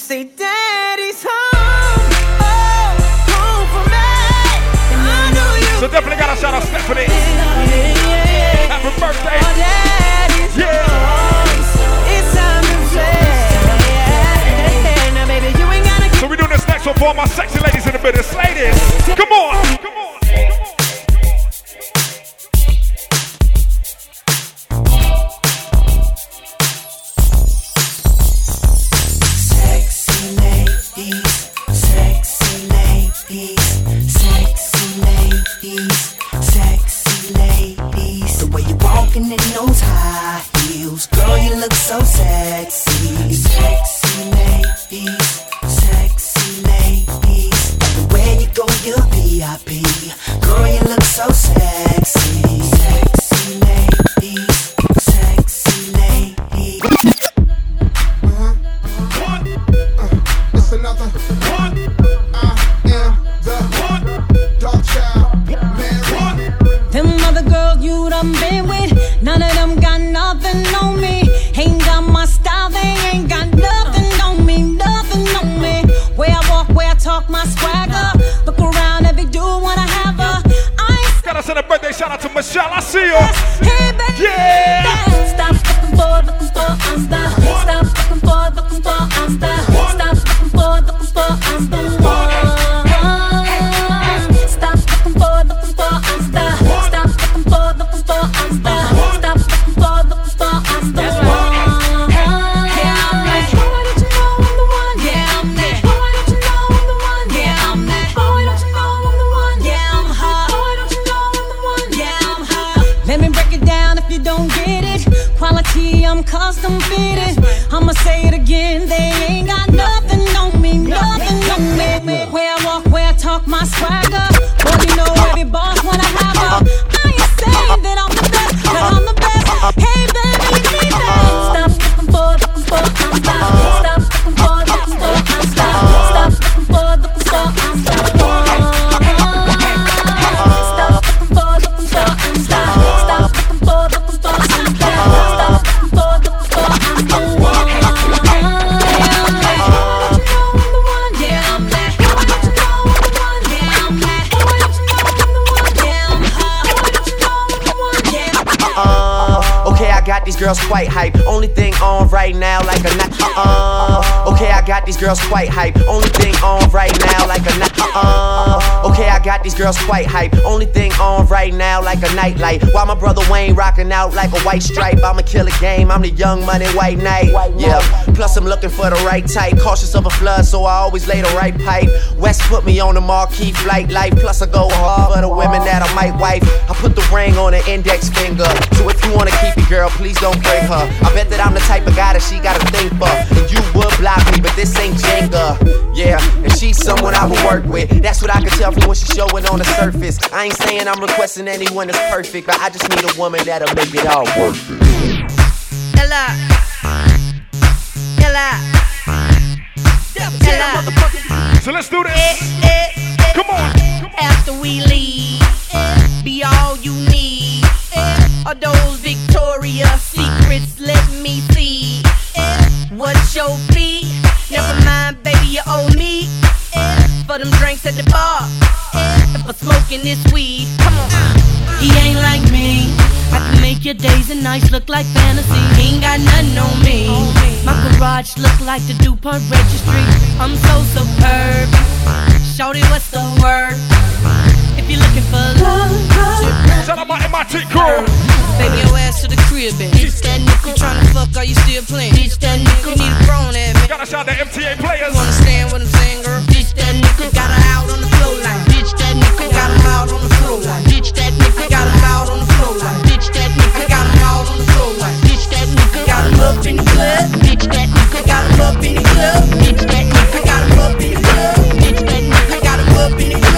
say daddy's home, oh, home for me. So definitely gotta shout out Stephanie. Happy birthday. Oh, yeah. So we're doing this next one for all my sexy ladies in the business. Ladies, come girls quite hype. Only thing on right now, like a uh uh. Okay, I got these girls quite hype. Only thing right now like a nightlight. While my brother Wayne rocking out like a white stripe. I'ma kill a game, I'm the young money white knight. Yeah, plus I'm looking for the right type. Cautious of a flood, so I always lay the right pipe. West put me on the marquee flight life. Plus I go hard for the women that I might wife. I put the ring on her index finger. So if you wanna keep it, girl, please don't break her. I bet that I'm the type of guy that she gotta think for. And you would block me, but this ain't Jenga. Yeah, and she's someone I would work with. That's what I can tell from what she's showing on the surface. I ain't saying I'm requesting guessing anyone is perfect, but I just need a woman that'll make it all worth it. So let's do this. Eh, eh, eh. Come on. After we leave, be all you need. Are those Victoria's secrets? Let me see. What's your fee? Never mind, baby, you owe me. For them drinks at the bar. And for smoking this weed. Come on. He ain't like me. I can make your days and nights look like fantasy. He ain't got nothing on me. My garage look like the DuPont registry. I'm so superb. Shorty, what's the word? If you're looking for love, Shout out my MIT crew. baby, your ass to the crib, bitch. Bitch, that nickel tryna fuck, are you still playing? Bitch, that nickel need a grown ass man. Gotta shout the MTA players. You understand what I'm saying, girl? Bitch, that nickel got her out on the floor like. Bitch, that nickel got him out on the floor like. Bitch, that nickel got him out on the floor like. Bitch, that nickel got him out on the floor like. Bitch, that nickel got him up in the club. Bitch, that nickel got him up in the club. Bitch, that nickel got him up in the club. Bitch, that nickel got him up in the club.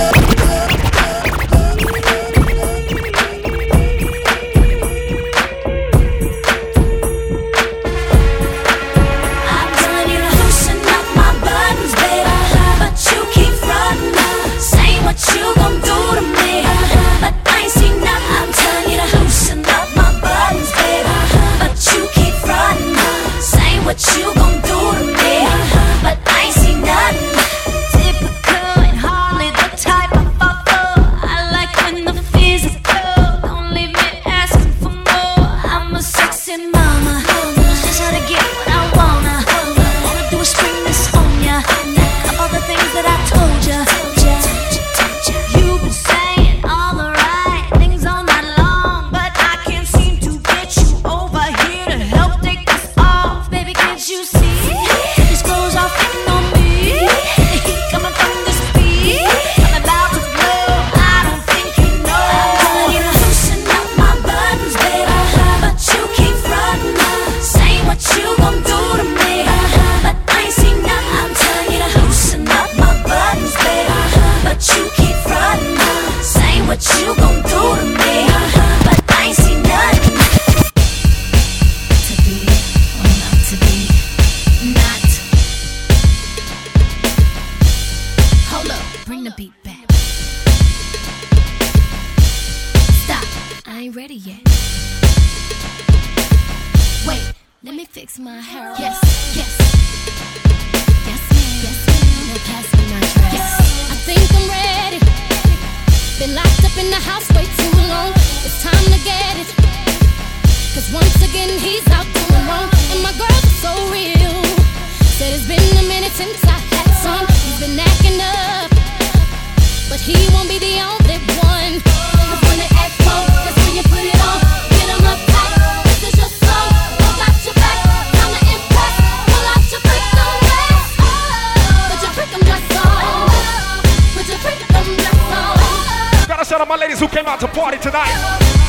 Came out to party tonight.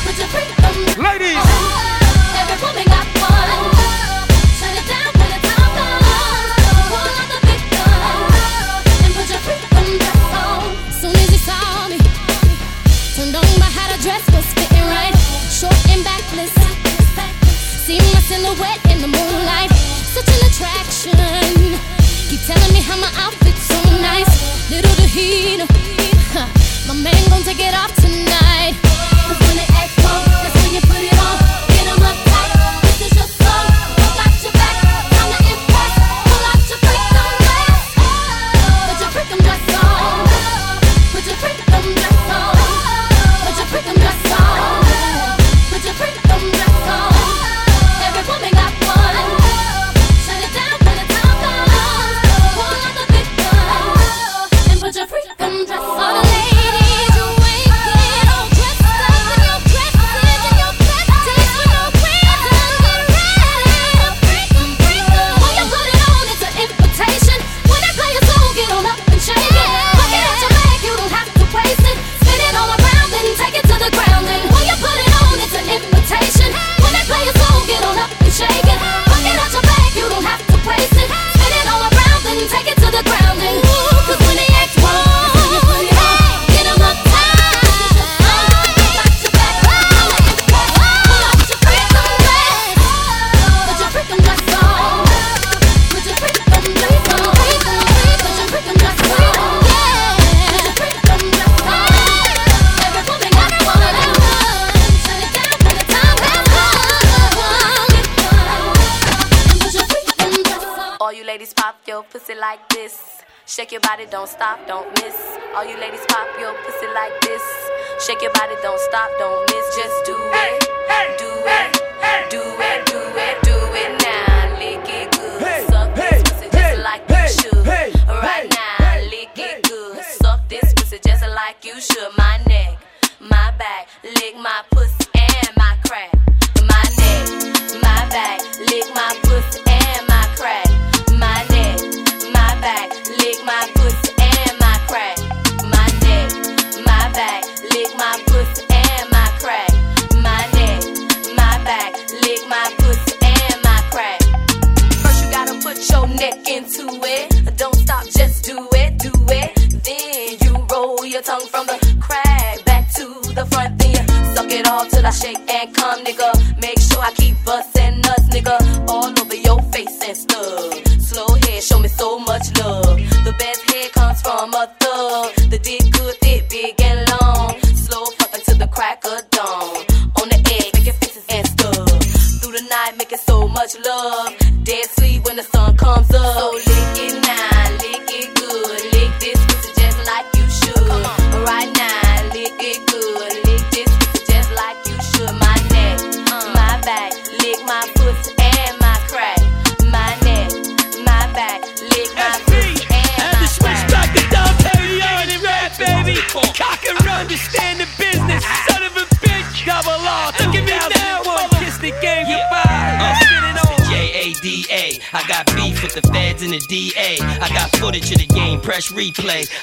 Put your freakum Ladies, oh, Every woman got one. Shut it down when the time comes. Pull out the big gun and put your freakum dress on. Soon as he saw me, turned on by how the dress was fitting right, short and backless. See my silhouette in the moonlight, such an attraction. Keep telling me how my outfit's so nice, little to he know. My man gon' take it off tonight.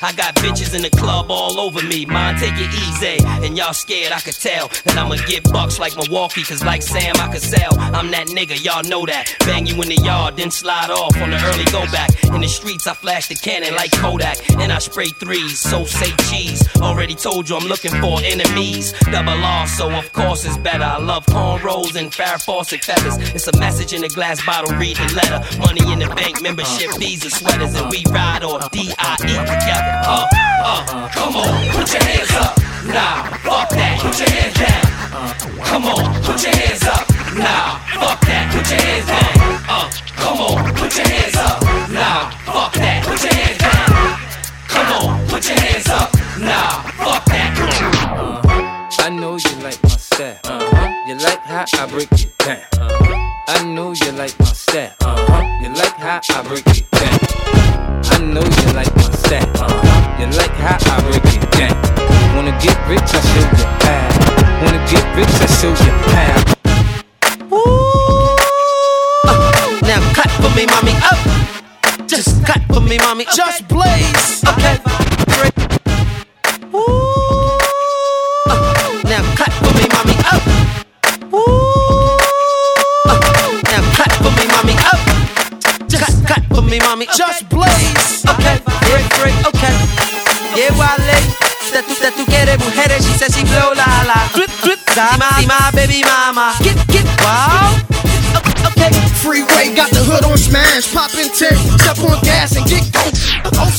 I got bitches in the club all over me. Mine, take it easy. And y'all scared, I could tell that I'ma get like Milwaukee. Cause like Sam, I could sell. I'm that nigga, y'all know that. Bang you in the yard, then slide off on the early go back. In the streets, I flash the cannon like Kodak. And I spray threes, so say cheese. Already told you I'm looking for enemies. Double R, so of course it's better. I love cornrows and Farrah Fawcett feathers. It's a message in a glass bottle, read the letter. Money in the bank, membership, visa, sweaters, and we ride or D-I-E together. Uh, uh, come on, put your hands up. Nah, fuck that, put your hands down. Come on, put your hands up. Nah, fuck that, put your hands down. Uh, come on, put your hands up. Nah, fuck that, put your hands down. Come on, put your hands up. Nah, fuck that. I know you like my style. Uh-huh. You like how I break it down. Uh-huh. I know you like my style. Uh-huh. You like how I break it down. I know you like my. Uh-huh. You like how I break it down. Wanna get rich, I show you how. Wanna get rich, I show you how. Now cut for me, mommy. Up. Just cut for me, mommy. Just blaze. Okay. Me, mommy. Just blaze. Okay. Break, break. Okay. Yeah, Wale. That tú, that tú quieres mujeres. She says she blow la la. Drip, drip. My, my baby mama. Get, get. Wow. Okay. Freeway got the hood on smash, poppin' tick, step on gas and get go.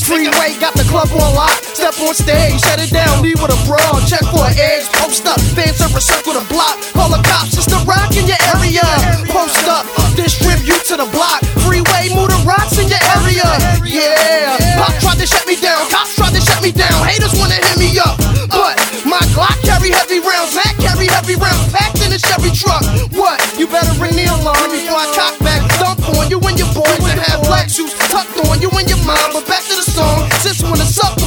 Freeway got the club on lock, step on stage, shut it down, leave with a brawl, check for an edge, post up, fans ever circle the block, call the cops, it's the rock in your area. Post up, distribute to the block, freeway, move the rocks in your area. Yeah, Pop tried to shut me down, cops tried to shut me down, haters wanna hit me up, but my Glock carry heavy rounds, Mac carry heavy rounds, packed in a Chevy truck. What? You better ring the alarm before I cock back, dump on you and your boys and have black shoes tucked on you and your mom. But back to the song, sis wanna suck on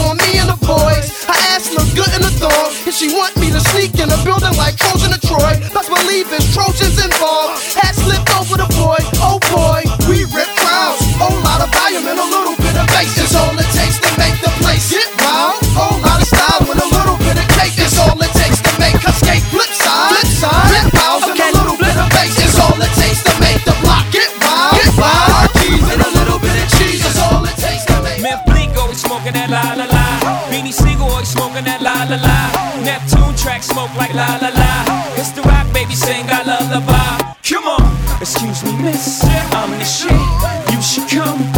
good in the thong, and she want me to sneak in a building like Trojan to Troy. Best believe it's Trojans involved. Hat slipped over the boy, oh boy, smoking that la la la. Neptune track smoke like la la la. It's the rock baby sing I vibe. Come on, excuse me, miss. I'm the shit. You should come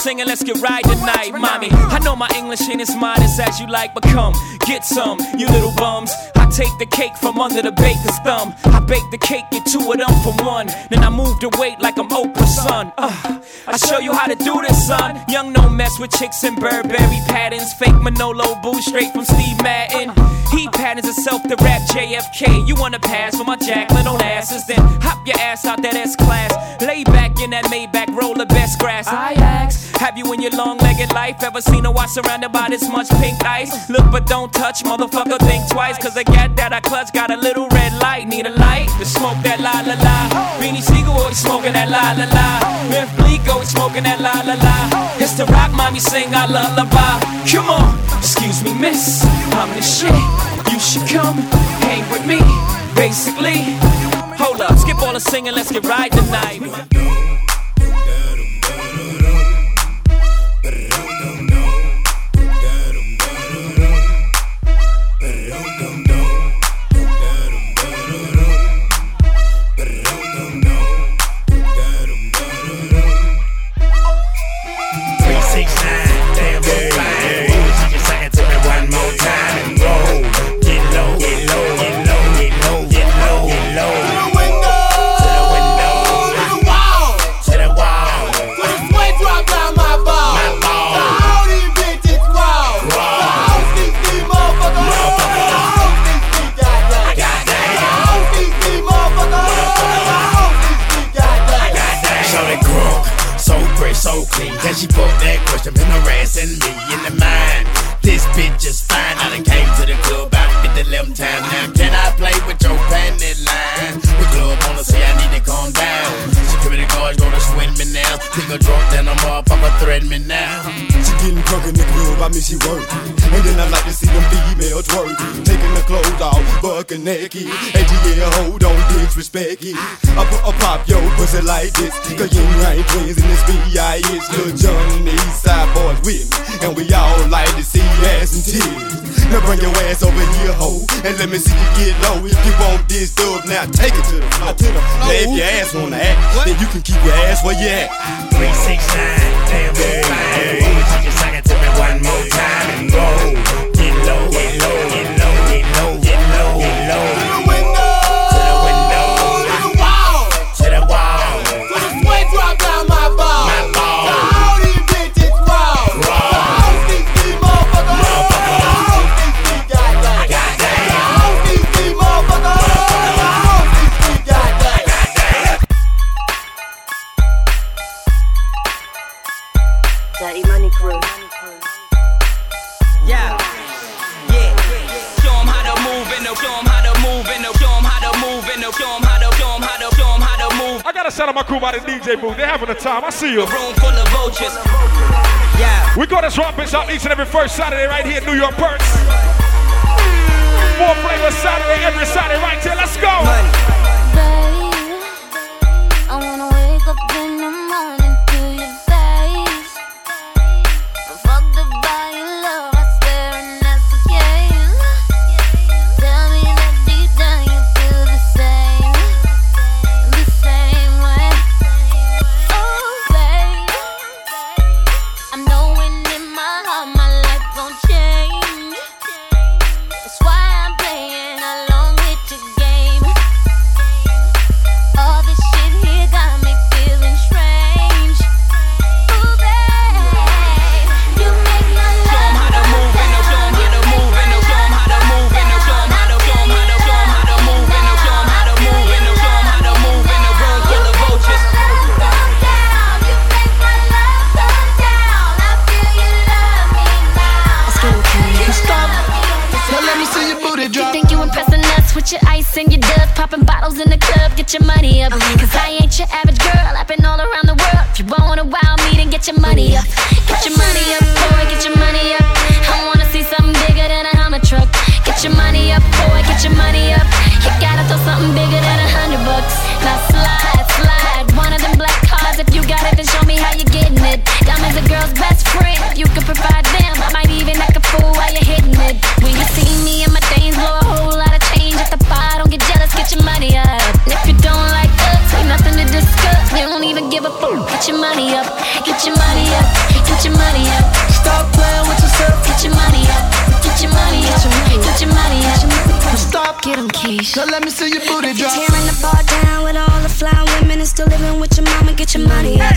singing, let's get right tonight, mommy. I know my English ain't as modest as you like, but come, get some, you little bums. I take the cake from under the baker's thumb. I bake the cake, get two of them for one. Then I move the weight like I'm Oprah's son. Uh, I show you how to do this, son. Young no mess with chicks in Burberry patterns. Fake Manolo boo straight from Steve Madden. He patterns himself to rap JFK. You wanna pass for my Jacqueline on asses? Then hop your ass out that S class. Lay back in that Maybach, roll the best grass. I ask, have you in your long legged life ever seen a watch surrounded by this much pink ice? Look but don't touch, motherfucker, think twice. Cause I got that I clutch, got a little red light. Need a light to smoke that la la la. Beanie Sigel always smoking that la la la. Memphis Bleek always smoking that la la la. It's the rock mommy sing our lullaby. Come on, excuse me, miss. I'm the shit. You should come hang with me. Basically, hold up, skip all the singing, let's get right tonight. Me in the mind? This bitch is fine. I done came to the club about 50 11 times now. Can I play with your panty line? The club wanna say I need to calm down. Security guards gonna swing me now. Nigga drunk, then I'm off. I'm a threaten me now. She getting crunk in the club, I mean she work. And then I like to see them females twerk. Taking the clothes off, bucking naked. And yeah, hold on, disrespect it. I put a pop yo pussy like this. Cause you ain't twins in this B.I.S. Lil Jon and the East Side Boyz with me. And we all like to see ass and titties. Now bring your ass over here, ho. And let me see you get low. If you want this dub, now take it to the floor. Now if your ass wanna act, then you can keep your ass where you at. Three, six, nine, damn, yeah, more time and roll. Get low, get low, DJ booth. They're having a time. I see you. Room full of vultures. Yeah. We got this rock bitch out each and every first Saturday right here in New York Perks. More flavor Saturday every Saturday right here. Let's go. Babe, let me see your booty drop. tearing the bar down with all the fly women and still living with your mama, get your money up.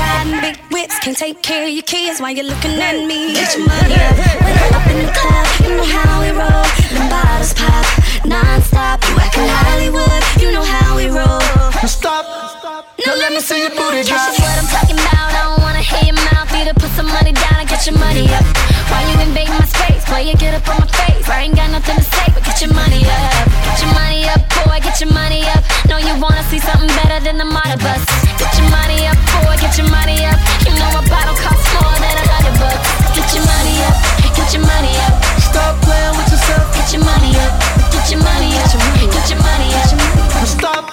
Riding big whips, can't take care of your kids while you're looking at me, get your money up. When I'm up in the club, you know how we roll. Them bottles pop non-stop. You acting Hollywood, you know how we roll. Stop. Now let me see your booty drop. That's what I'm talking about. I don't wanna hear your mouth either. Put some money down and get your money up. Why you invade my space? Why you get up on my face? I ain't got nothing to say, but get your money up. Bus. Get your money up, boy. Get your money up. You know a bottle costs more than a hundred bucks. Get your money up. Get your money up. Stop playing with yourself. Get your money up. Get your money up. Get your money up. Stop.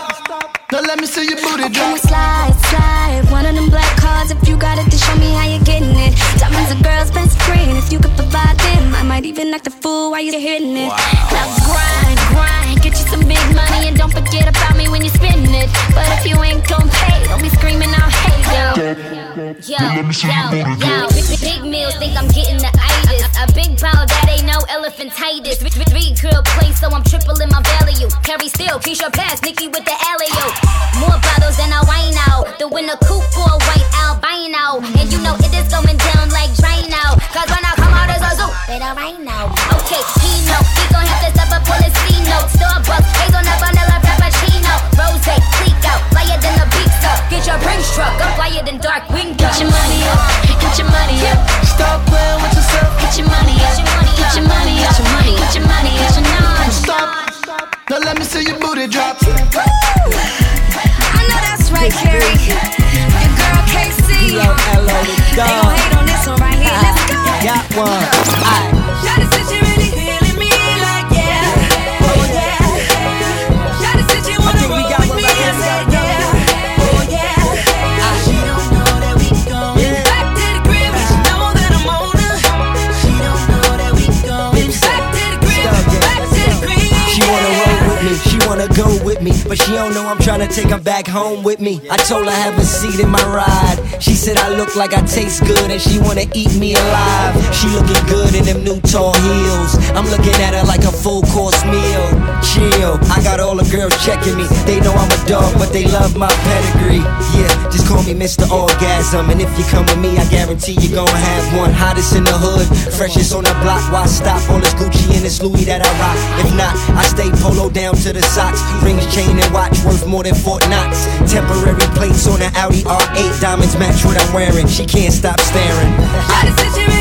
Now let me see your booty Can drop. we slide, slide? One of them black cards. If you got it, then show me how you're getting it. Diamonds a girl's best friend. If you could provide them, I might even act the fool while you're hitting it. Now grind, grind. Get you some money and don't forget about me when you spend it. But if you ain't gon' pay, don't be screaming out, hey, yo. Yo, yo, yo. Big, big, meals think I'm getting the itis. A big bow that ain't no elephantitis. Three girl plays, so I'm tripling my value. Keri still, Keisha pass, Nicki with the alley More bottles than I wine out. The winner coupe for a white albino. And you know it is going down like Drano. Cause when I come out, it's a zoo. Better right now. Okay, he know. He gon' have to step up on his C note. Starbucks, hazelnut, vanilla, frappuccino. Rose, click out, flyer than the beats up. Get your Brinks truck, I'm flyer than dark window. Get your money up, get your money up. Stop playing with yourself. Get your money up, get your money up, get your money, get your money, get. Stop. Now let me see your booty drop. I know that's right, Keri. Your girl KC. They gon' hate on this one right here. Let's go. Got one. Me, but she don't know I'm tryna take her back home with me. I told her have a seat in my ride. She said I look like I taste good and she wanna eat me alive. She looking good in them new tall heels. I'm looking at her like a full course meal. Chill, I got all the girls checking me. They know I'm a dog, but they love my pedigree. Yeah, just call me Mr. Orgasm. And if you come with me, I guarantee you're gonna have one. Hottest in the hood, freshest on the block. Why stop? All this Gucci and this Louis that I rock. If not, I stay polo down to the socks. Rings, chain, and watch worth more than Fort Knox. Temporary plates on an Audi R8. Diamonds match what I'm wearing. She can't stop staring.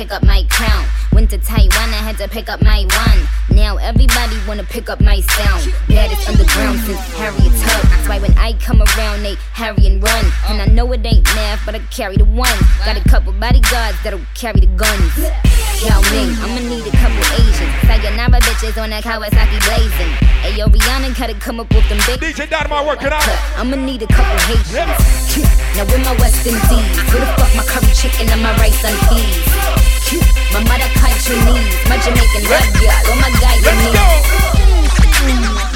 Pick up my crown. Went to Taiwan I had to pick up my one. Now everybody wanna pick up my sound. Baddest underground since Harriet Tub. That's why when I come around, they harry and run. And I know it ain't math, but I carry the one. Got a couple bodyguards that'll carry the guns. Yao Ming, I'ma need a couple Asians. Sayonara bitches on that Kawasaki blazing. Ayo, Rihanna gotta come up with them big. DJ Dynamite working out. I'ma need a couple Haitians. Now with my West Indies, where the fuck my curry chicken and my rice and peas? My mother country needs, my Jamaican love oh my Guyanese. Let's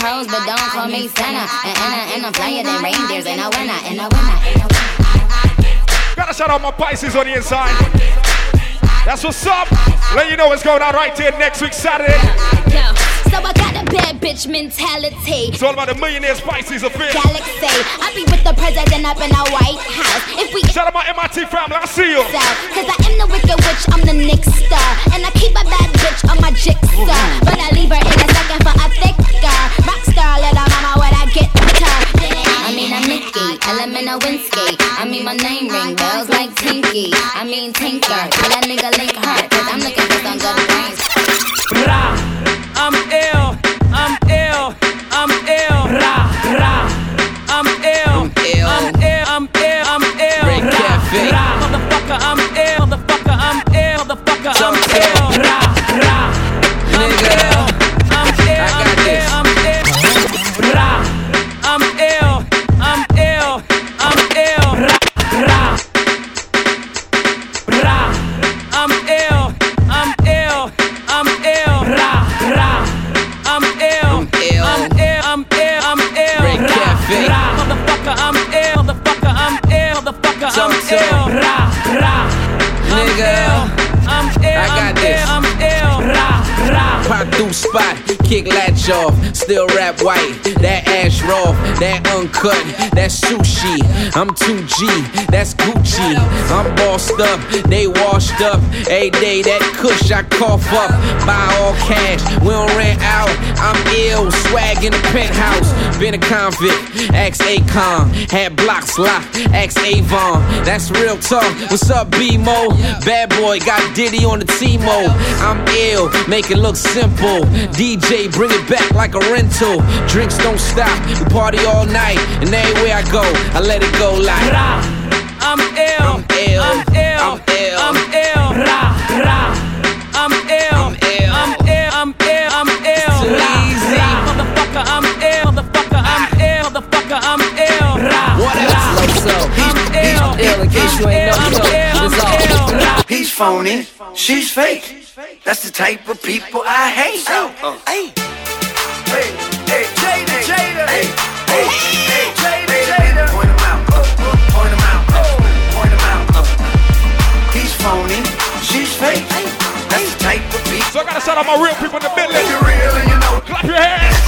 hoes, but don't call me Santa. And, and, I- and I'm flyer than reindeers. And I winner, and I winner, and I winner. Gotta shout out my Pisces on the inside. That's what's up. Let you know what's going on right here next week, Saturday. Yo, so I got a bad bitch mentality. It's all about the Millionaires Pisces affair. Galaxy. I be with the president up in a White House. If we Shout out my MIT family, I see you. Cause I am the wicked witch, I'm the Nick star. And I keep a bad bitch on my jigsaw. But I leave her in a second for a thicker. Star, little mama, where I get her. I mean, I'm Nicki, element Winsky. I mean, my name ring bells like Tinky. I mean, Tinker. Tell that nigga link her. Cause I'm looking for some good still rap white. That raw, that uncut, that sushi. I'm 2G, that's Gucci. I'm bossed up, they washed up. Every day that kush I cough up. Buy all cash, we don't rent out. I'm ill, swag in the penthouse. Been a convict, ex Akon. Had blocks locked, ex Avon. That's real talk. What's up, B-Mo? Bad boy, got Diddy on the T-Mo. I'm ill, make it look simple. DJ, bring it back like a rental. Drinks don't stop, we party all night. And everywhere I go, I let it go like. Ra, I'm ill, I'm ill, I'm ill, I'm ill. I'm ill. Ra, ra, I'm ill, I'm ill. I'm ill, I'm ill, I'm ill. Too Ra, easy. ra, motherfucker, I'm ill, motherfucker, I'm ill, motherfucker, I'm ill. Ra, What ra, else? Low so. I'm ill, I'm ill in case you ain't I'm know. ill, It's I'm all. ill. Ra, He's phony, she's fake. That's the type of people I hate. Hey, hey, hey, So I gotta shout out my real people in the If building. you're real and you know it, Clap your hands.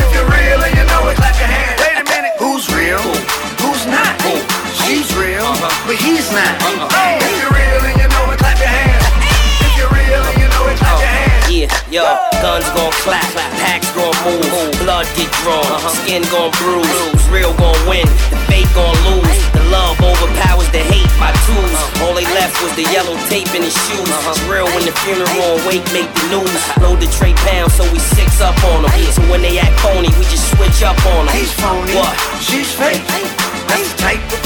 if you're real and you know it, clap your hands. Wait a minute, who's real? Who's not? She's real, uh-huh. but he's not. Uh-huh. If you're yo, guns gon' clap, packs gon' move, blood get drawn, uh-huh. skin gon' bruise, real gon' win, the fake gon' lose, the love overpowers the hate by twos, uh-huh. all they left was the yellow tape in his shoes, uh-huh. it's real when the funeral wake make the news, load the tray pound so we six up on them, so when they act phony, we just switch up on them. He's phony, What? she's fake. That's the type of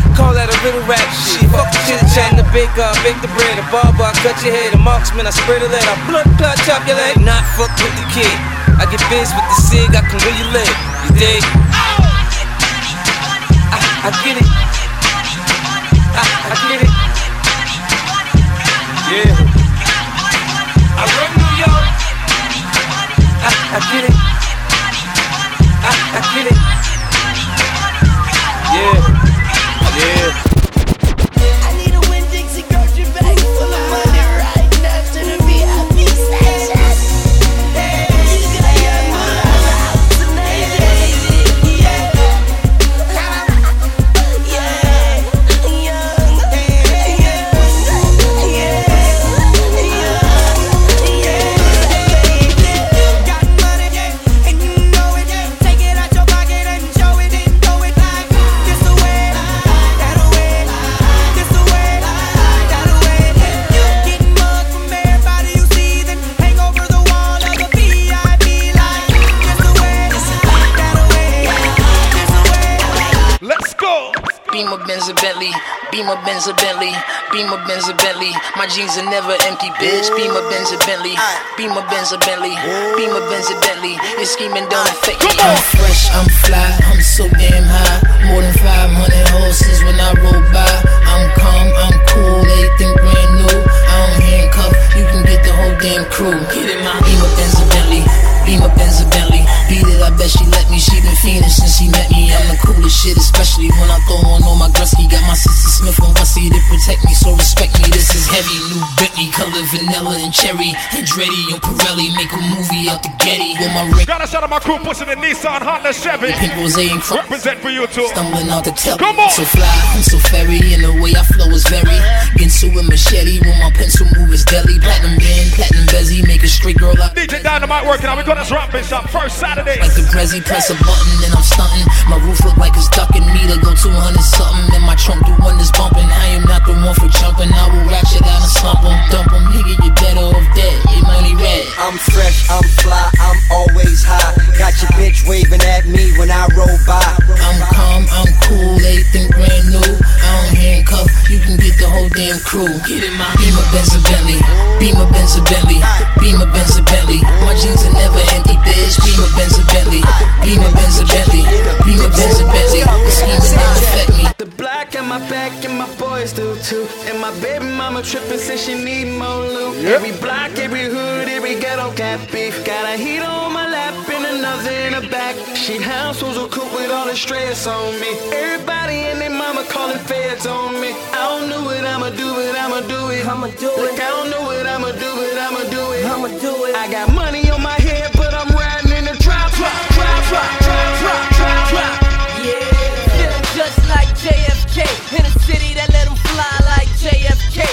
Call that a little rap shit. Fuck the chit chat. The baker, I bake the bread. The barber, I cut your head. a marksman, I spread the lead. I blood clot, chop your leg. Not fuck with the kid. I get biz with the cig, I can where you live. You dig? I, I get it. I, I get it. Yeah. I run New York. I, I get it. Beamer Benz a Bentley, Beamer Benz a Bentley, Beamer Benz a Bentley. My jeans are never empty, bitch. Beamer Benz a Bentley, Beamer Benz a Bentley, Beamer Benz a Bentley. Your scheming don't affect me. I'm fresh, I'm fly, I'm so damn high. More than 500 horses when I roll by. I'm calm, I'm cool, everything brand new. I don't handcuff, you can get the whole damn crew. Beamer Benz a Bentley, Beamer Benz a Bentley. I bet she let me. She been fiending since she met me. I'm the coolest shit, especially when I throw on all my Gretzky. Got my sister Smith and Wessie to protect me, so respect me. This is heavy, new Bentley, color vanilla and cherry. Andretti and Pirelli make a movie out the Getty. With my ring, Gotta shout out my crew pushing the Nissan, Honda, Chevy. pink rose and chrome. Represent for you too. Stumbling out the telly. Come on. So fly, I'm so fairy, and the way I flow is very. Ginsu and machete, when my pencil move is deadly. Platinum band, platinum bezzy, make a straight girl out. DJ Dynamite working out. We got this rap bitch up first Saturday. The Prezi, press a button, then I'm stunting. My roof look like it's ducking me to go 200 something. And my trunk do one is bumping. I am not the one for jumping. I will ratchet out and slump 'em, dump 'em. Nigga, you better off dead. Your money red. I'm fresh, I'm fly, I'm always high. Got your bitch waving at me when I roll by. I'm calm, I'm cool, everything brand new. I don't handcuff, you can get the whole damn crew. Get in my Beamer Benz a Bentley, Beamer Benz a Bentley, Beamer Benz a Bentley. My jeans are never empty, bitch. Beamer Benz a Bentley, Beamer Benz a Bentley, Beamer Benz a Bentley. The scheming don't affect me. The black on my back and my boys do too. And my baby mama trippin' since she need more loot. Every block, every hood, every ghetto got beef. Got a heater on my lap and another in the back. She house was a coop with all the stress on me. Everybody and their mama calling feds on me. I don't know what I'ma do, but I'ma do it. I'ma do it. Look, I don't know what I'ma do, but I'ma do it. I'ma do it. I got money drop, drop, drop, drop, drop. Yeah, feeling just like JFK in a city that let him fly like JFK.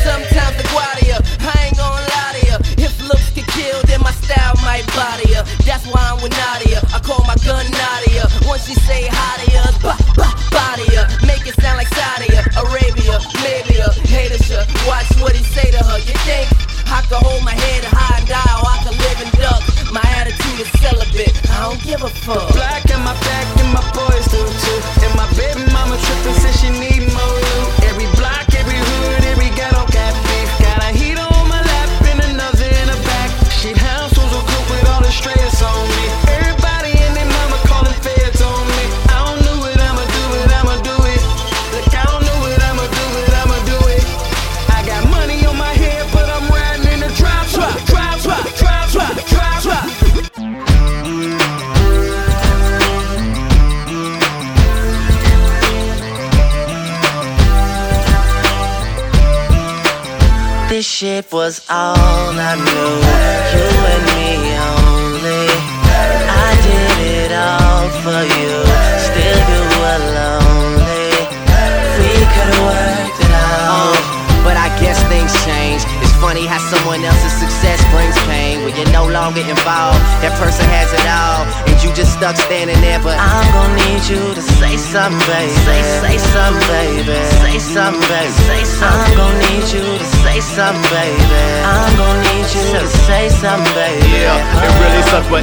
Sometimes LaGuardia, I ain't gonna lie to ya. If looks get killed, then my style might body ya. That's why I'm with Nadia. I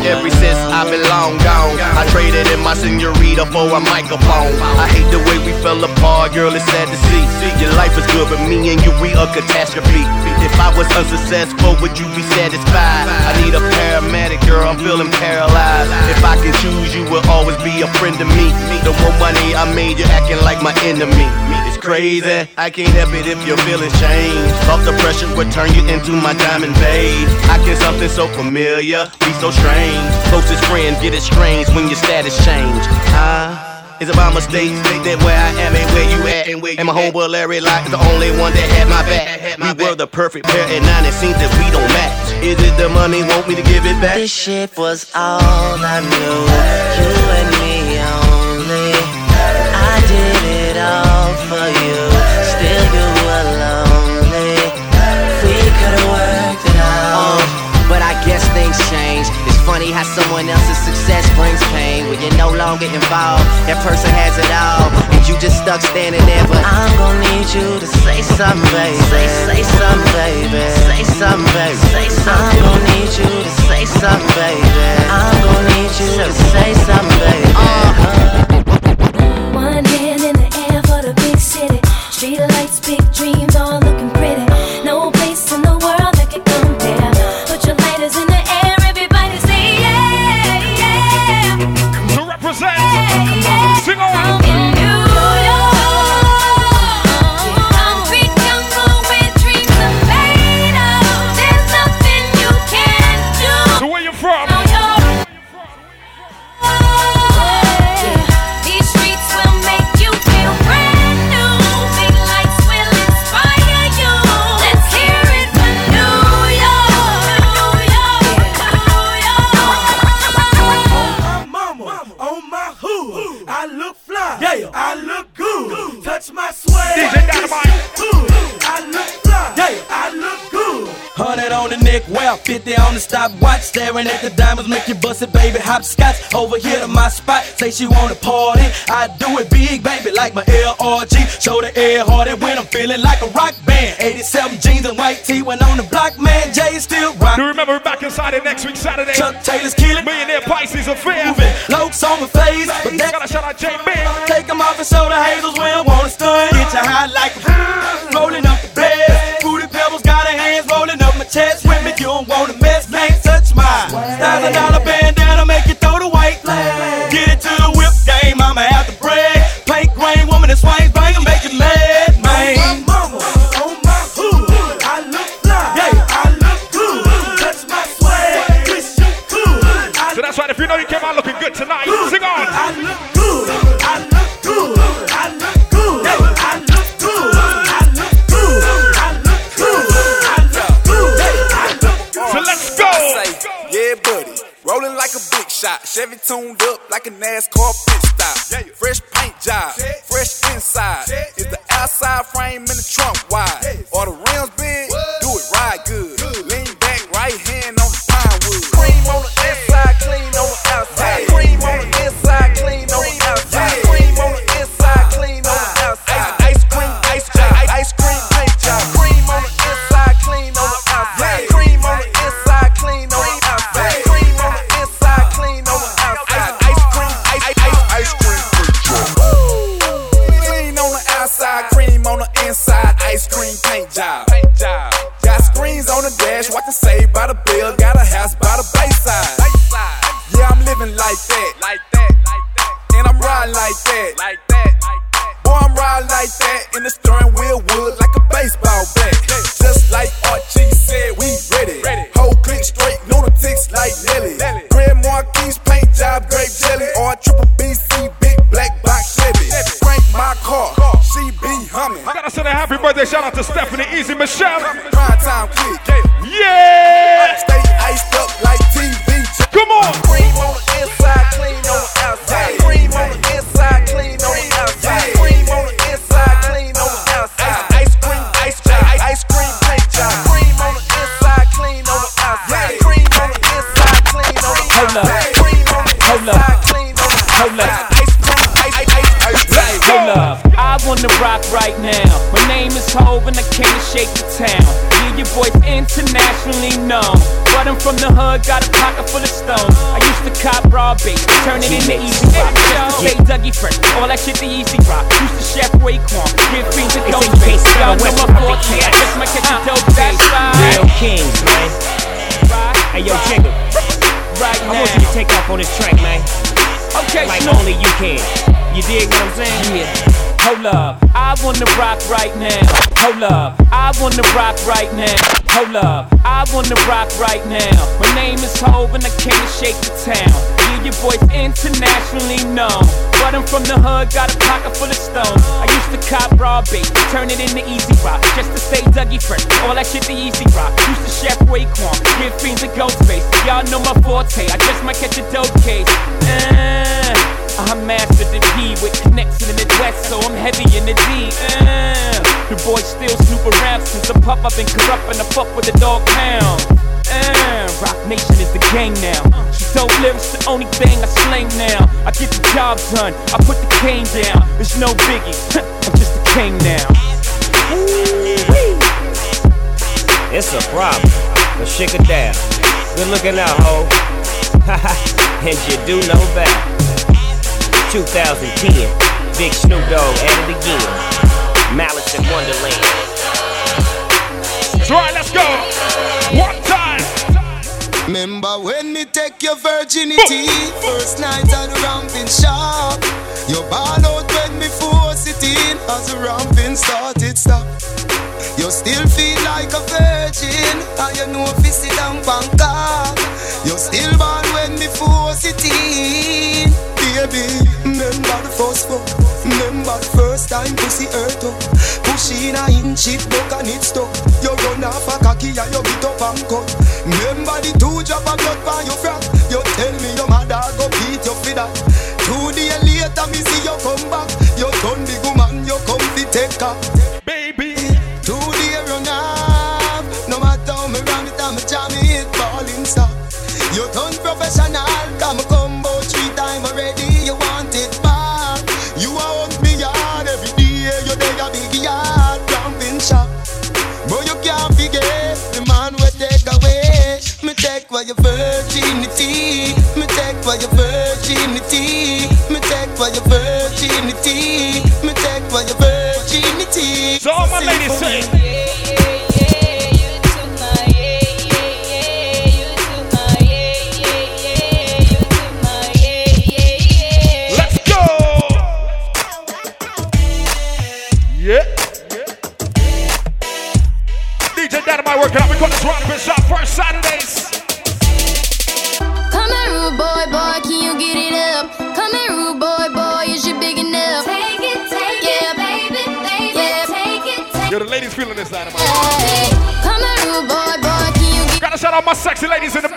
ever since I've been long gone. I traded in my senorita for a microphone. I hate the way we fell apart, girl, it's sad to see. Your life is good, but me and you, we a catastrophe. If I was unsuccessful, would you be satisfied? I need a paramedic, girl, I'm feeling paralyzed. If I can choose, you will always be a friend to me. The more money I made, you're acting like my enemy crazy. I can't help it if your feelings change. Off the pressure would turn you into my diamond babe. I can something so familiar be so strange. Closest friend get it strange when your status change. huh? is it my mistake that where I am and where you at? And, where you and my homeboy Larry Locke is the only one that had my back. We were the perfect pair, and now it seems that we don't match. Is it the money want me to give it back? This shit was all I knew. You and get involved. That person has it all, and you just stuck standing there. But I'm gonna need you to say something, baby. Say, something, baby. Say something, baby. Say something. I'm gonna need you to say something, baby. I'm gonna need you to say something, baby. Uh-huh. say she wanna party. I do it big, baby, like my LRG. Show the air harder when I'm feeling like a rock band. 87 jeans and white tee when on the block, man. Jay is still rock. You remember back inside it next week, Saturday. Chuck Taylor's killing. Millionaire Pisces affair. Moving. Lokes on the phase. But that's gotta shout out J-Man. Take them off and show the hazels when Chevy tuned up like a NASCAR pit stop. Fresh paint job, fresh inside. Is the outside frame in the trunk wide? Or the Made in the easy rock. Say Dougie Fresh, all that shit the easy rock. Used to chef Raekwon, give fiends a dope face. Y'all know my floor, yeah, this my catch a dope face. Real kings, man. Hey, yo, Jigga. Right now. I want you to take off on this track, man. Okay, Like Snoop. only you can. You dig what I'm saying? Yeah. Hold up, I wanna rock right now. Hold up, I wanna rock right now. Hold up, I wanna rock right now. My name is Hov and I came to shake the town. Your boy's internationally known. But I'm from the hood, got a pocket full of stones. I used to cop raw bait, turn it into easy rock. Just to stay Dougie fresh, all that shit the easy rock. Used to chef Raekwon, give fiends a Ghostface. Y'all know my forte, I just might catch a dope case. Uh, I mastered the P with connection in the West, so I'm heavy in the D. Uh, the boy still snoop around since the pup. I've been corrupt and I fuck with the Dogg Pound. Uh, Roc Nation is the gang now. She dope lyrics, the only thing I slang now. I get the job done, I put the cane down. It's no biggie, I'm just a king now. It's a problem, but shake it down. Good looking out, ho. and you do know that. 2010, Big Snoop Dogg at it again. Malice in Wonderland. That's right, let's go. One. Remember when me take your virginity? First night at the ramping shop. You ball out when me force it in. As the ramping started stop. You still feel like a virgin. And you know if you sit down Bangkok You still ball when me force it in. Baby, remember the first fuck Remember first time pussy hurt up Push in a inch it broke and it stuck. You run off a cocky and you beat up and cut. Remember the two drop of blood by your frack You tell me your mother go beat you for that. Two days later me see you come back. You done big woman you come fi take Baby. Two days run off. No matter how me ram it me jam it Ballin' stop You done professional take away your virginity. Me take away your virginity. Me take away your virginity. Me take away your virginity. So all my ladies say. My sexy ladies in the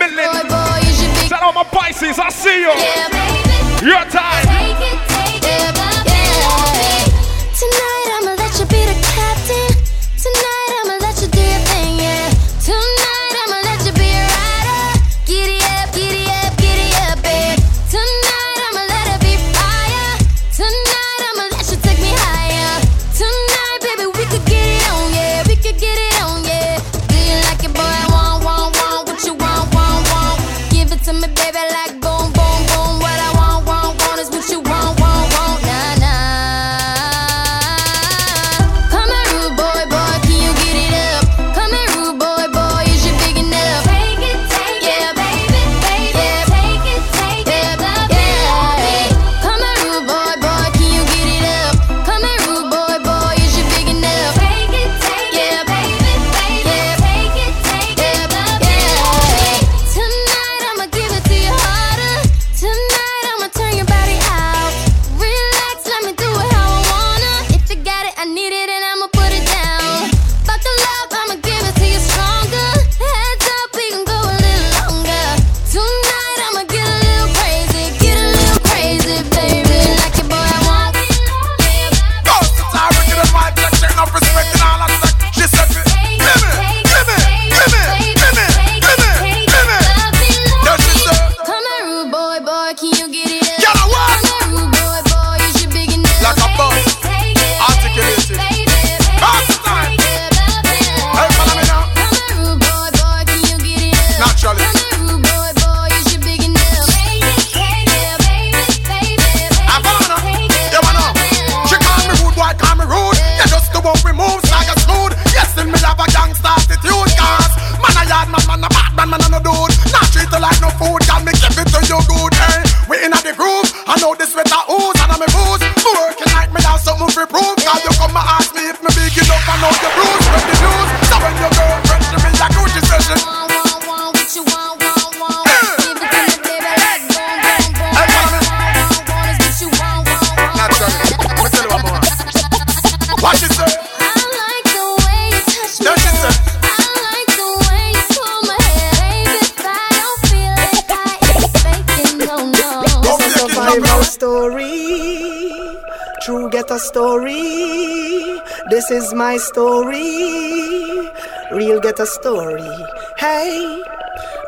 story. This is my story. Real get a story. Hey.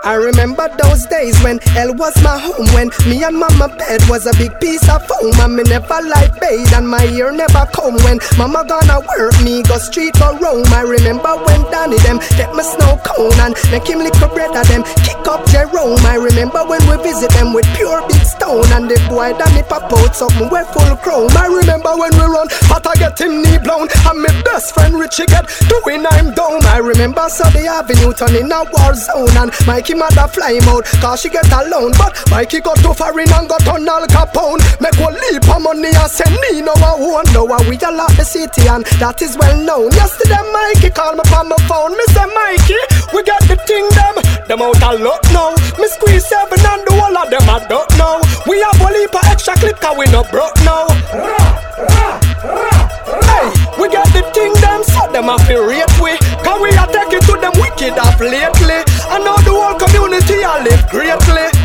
I remember those days when hell was my home When me and mama bed was a big piece of foam And me never like bathe and my ear never come When mama gonna work me go street go roam. I remember when Danny them get me snow cone And make him little brother them kick up Jerome. I remember when we visit them with pure big stone And the boy Danny pop out something we full chrome. I remember when we run but I get him knee blown And my best friend Richie get doing I'm down I remember Sunday Avenue turning a war zone And Mikey mother fly him cause she get alone But Mikey got too foreign and got on Al Capone. Make one leap of money and send me no one know We a lot the city and that is well known. Yesterday Mikey called me from my phone. Me say Mikey, we got the thing them. Them out a lot now. Me squeeze seven and the whole of them I don't know We have one leap of extra clip cause we no broke now. Hey, we got so them a feel rate we. Cause we a take it to them wicked up lately? I know the whole community a live greatly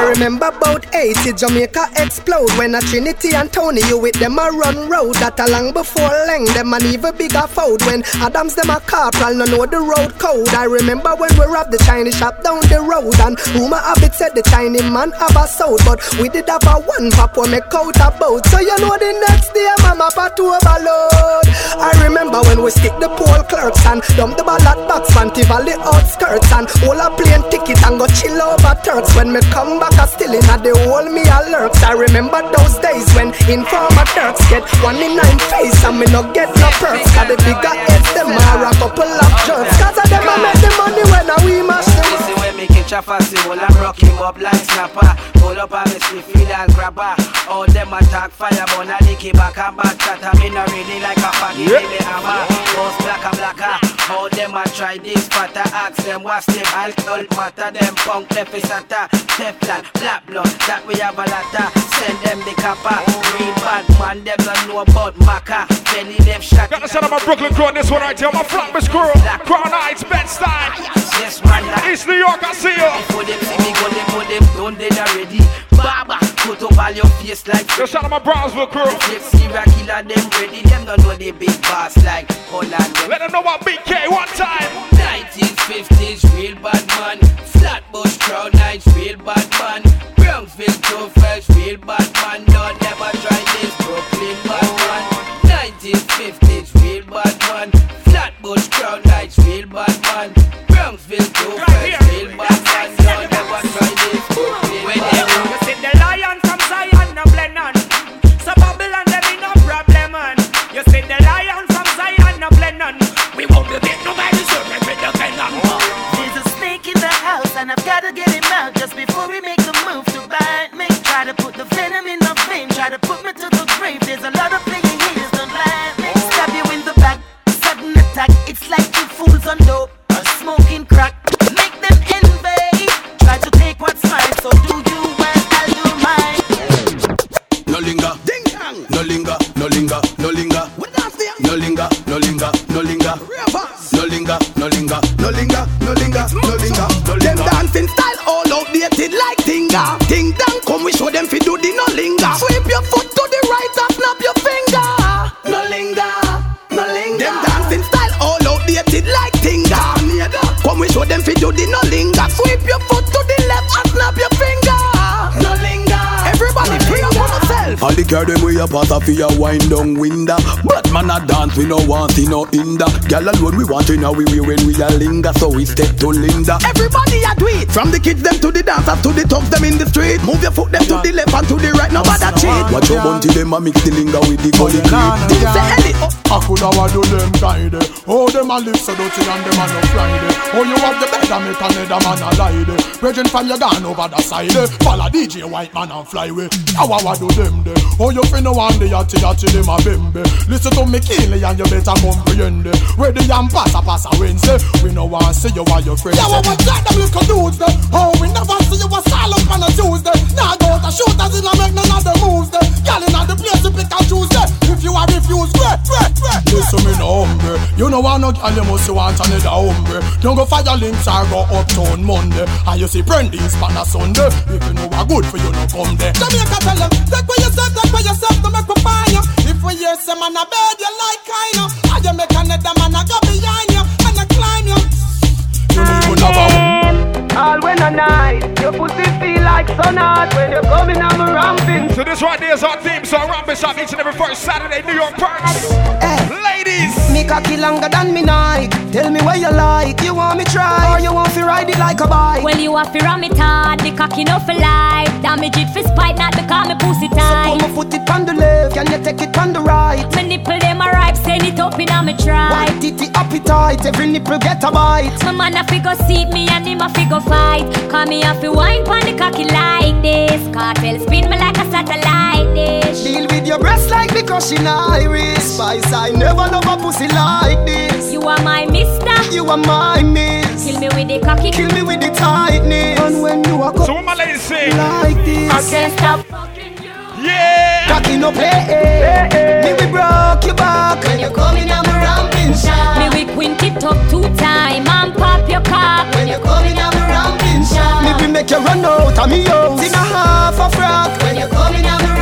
I remember about 80 Jamaica explode when a Trinity and Tony you with them a run road that a long before Leng them an even bigger fold when Adams them a corporal no know the road code. I remember when we robbed the Chinese shop down the road and rumor have it said the Chinese man have a sold but we did have a one pop when make out a boat. So you know the next day mama pat overload I remember when we stick the poll clerks and dump the ballot box Fanti Valley outskirts and all a plane ticket and go chill over Turks. When me come back a still in the hole me a I remember those days when informer Turks get one in nine face and me no get no perks. Cause the bigger heads them are a couple of jerks. Cause of them I make the money when I we mash them Listen when me catch a fussy, well I rock him up like snapper. Pull up on me sleep, feel and grabber. All them attack fire, but I lick it back and back chat. I mean, I really like a faggy, Yeah. baby hammer. Boss blacker, blacker. Ah. All them a try this fatter, ask them what's them alcohol matter. Them punk left is santa. Teflon, black blood, that we have a lotta. Ah. Send them the copper. Green bad man, them don't know about maca. Belly left shot. Got the sound of my Brooklyn crew on this one right here. My Flatbush crew. Crown Heights, Bed-Stuy. Yes, man. East New York, I see. Before them see me go, them go, them done, they already. Baba, put up all your face like. The sound of my Brownsville crew. If serial killer, them ready, them don't know the big boss like Holland. Let them know about BK one time. 1950s, real bad man. Flatbush Crown Heights, real bad man. Brownsville, too fresh, real bad man. Don't never try this, Brooklyn bad man. 1950s, real bad man. Flatbush Crown Heights, real bad man. Brownsville, too And I've gotta get him out just before we make the move to bite me. Try to put the venom in my vein, try to put me to the grave. There's a lot of playing haters, don't like me. Stab you in the back, sudden attack. It's like two fools on dope or smoking crack. Make them envy, try to take what's mine. So do you and I'll do mine. No linger, ding dong. No linger, no linger, no linger. No linger, no linger, no linger. No linger, no linger, no linger, no linger outdated like Tinga. Ting dang, come we show them fi do the no linger. Girl them we a pass off a wind down window. But man a dance we no want see no hinder. Girl alone we want to know we we when we a linger, so we step to Linda. Everybody a do it. From the kids them to the dancers to the thugs them in the street. Move your foot them to the left and to the right. Nobody cheat. Watch your bunty them a mix the linger with the gully clip. Things say Ellie. Oh, oh. I could have do them guide Oh, them a live so dirty and them a no Friday Oh, you have the better make another man a lie Brethren from your gone over the side. Follow DJ White Man and fly away How I do them there Oh, you fin no want the yachty yachty them a bembe. Listen to me keenly and you better comprehend it. Where the yam passa passa Wednesday. We no want see you while your friends. Yeah, well, what that them little dudes there? Oh, we never see you a silent on a Tuesday. Now go to shooters in a make none of the moves there. Girl in the place to pick and choose there. If you are refused, great, great, great. Listen me no hungry. You know want no girl, you must want another hungry. Don't go fire links or go uptown Monday. And you see Brandy's pan a Sunday. If you know what good for you, no come there. Jamaica tell them, take for yourself, take for yourself, to make find you. If we hear some man a bed, you like kind of. And you make another man a go behind you and a climb you. You need to a All when a night, your pussy feel like sun hot when you're coming on my ramping. So this right there is our theme song. Ramping shop each and every first Saturday, New York Perks. Eh. Ladies. Me cocky longer than me night. Tell me what you like. You want me try or you want to ride it like a bike? Well, you have to ram it hard, the cocky no for life. Damage it for spite, not because me pussy tight. Put my foot it on the left, can you take it on the right? My nipple them a ripe, send it up in a me try. White titty appetite, every nipple get a bite. My man a figure seat me and him a figure fight. Call me a fi wine pon the cocky like this. Kartel spin me like a satellite dish. Deal with your breast like because she Irish. Spice, I never love a pussy like this. You are my mister. You are my miss. Kill me with the cocky. Kill me with the tightness. And when you are So what my ladies say? like this, I can't stop. Fucking you. Yeah. cocky no play. Run out of me in a half a frock. When you're coming on my ramping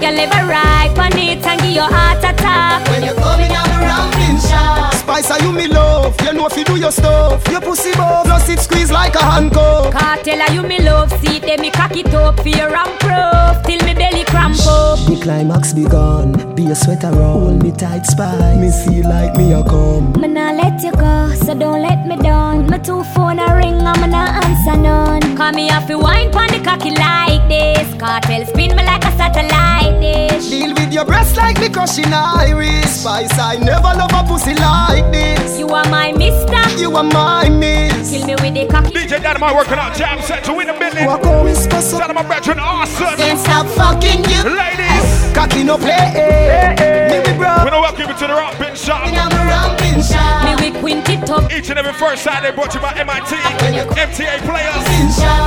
shot. I can live a right on it and give your heart attack. When you coming on my ramping shot. Spice, are you me love? You know if you do your stuff. Your pussy buff, plus it squeeze like a handcuff. Kartel are you me love, see them me cock it up, fear and proof, till me belly cramp up. The climax begun. Be a sweater roll me tight spice. Me feel like me a come. Me nah let you go, so don't let me down. My two phone a ring, I'm nah answer none. Call me off you wine pon the cocky like this. Kartel spin me like a satellite dish. Deal with your breast like me crushing Irish. Spice, I never love a pussy like this. You are my mister. You are my miss. Kill me with the cocky. DJ Dynamite working on jam set to win a million. Walk on whisper so Shout out my brethren, awesome. Can't stop fucking you. Ladies. Cocky no play. Me we bro. We know welcome you to the rock bin shop. Me I'm a ramping shot. Me we quint up. Each and every first Saturday brought to you by MIT, MTA players.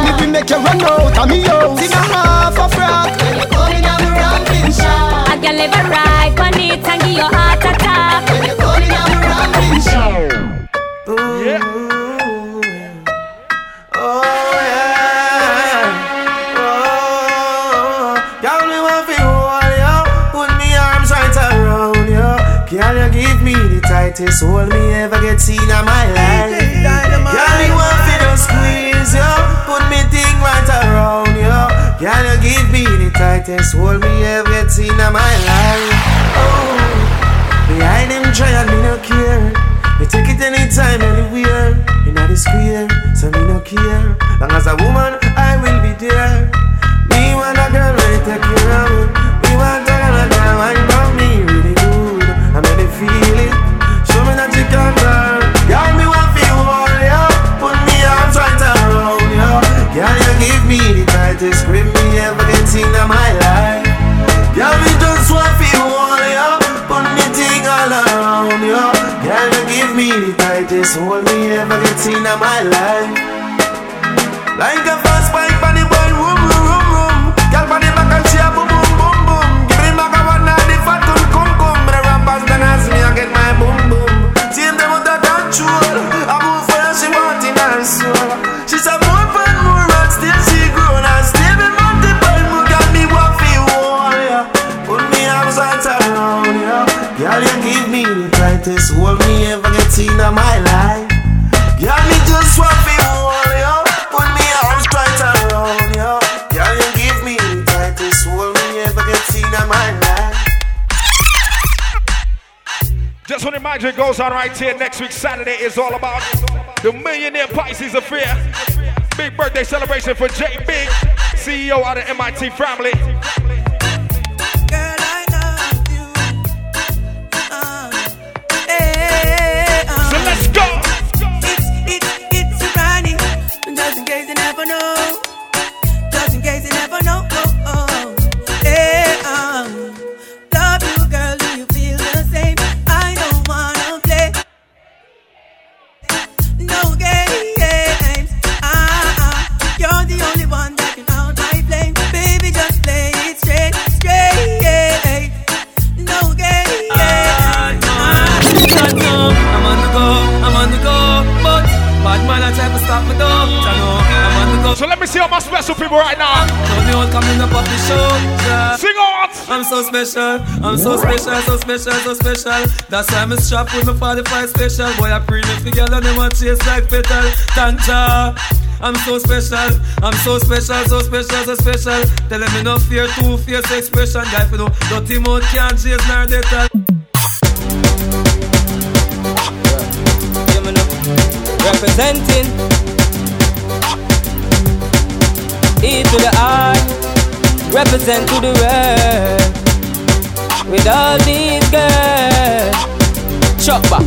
Me we make you run out of me house in a half a frock. When you coming on a ramping shot. I can live a right on it and give your heart attack. When you coming on a ramping shot. Yeah. Me the tightest hold me ever get seen in my life. Girl, you want fi just squeeze you, put me thing right around you. Girl, you give me the tightest hold me ever get seen in my life. Oh, behind them trial me no care. Me take it anytime, anywhere. In the square, so me no care. Long as a woman, I will be there. Me want all around ya. Girl, you give me the tightest hold me ever get in my life. Like a my life. Girl, me just want feel all, yeah. Put me arms right around, yeah. You give me the tightest hold me ever get in my life. Just when the magic goes on right here, next week Saturday is all about the Millionaire Pisces Affair. Big birthday celebration for Jay Big, CEO of MIT family. So special. I'm so special, so special, so special. That's why I'm strapped with my 45 special. Boy, I pre me together they want chase like petal. Thank ya. I'm so special, I'm so special, so special, so special. Tell them me no fear, two fierce expression. Guy, for no dirty mouth can't chase nor uh, representing E to the R, represent to the world with all these girls. Chop back,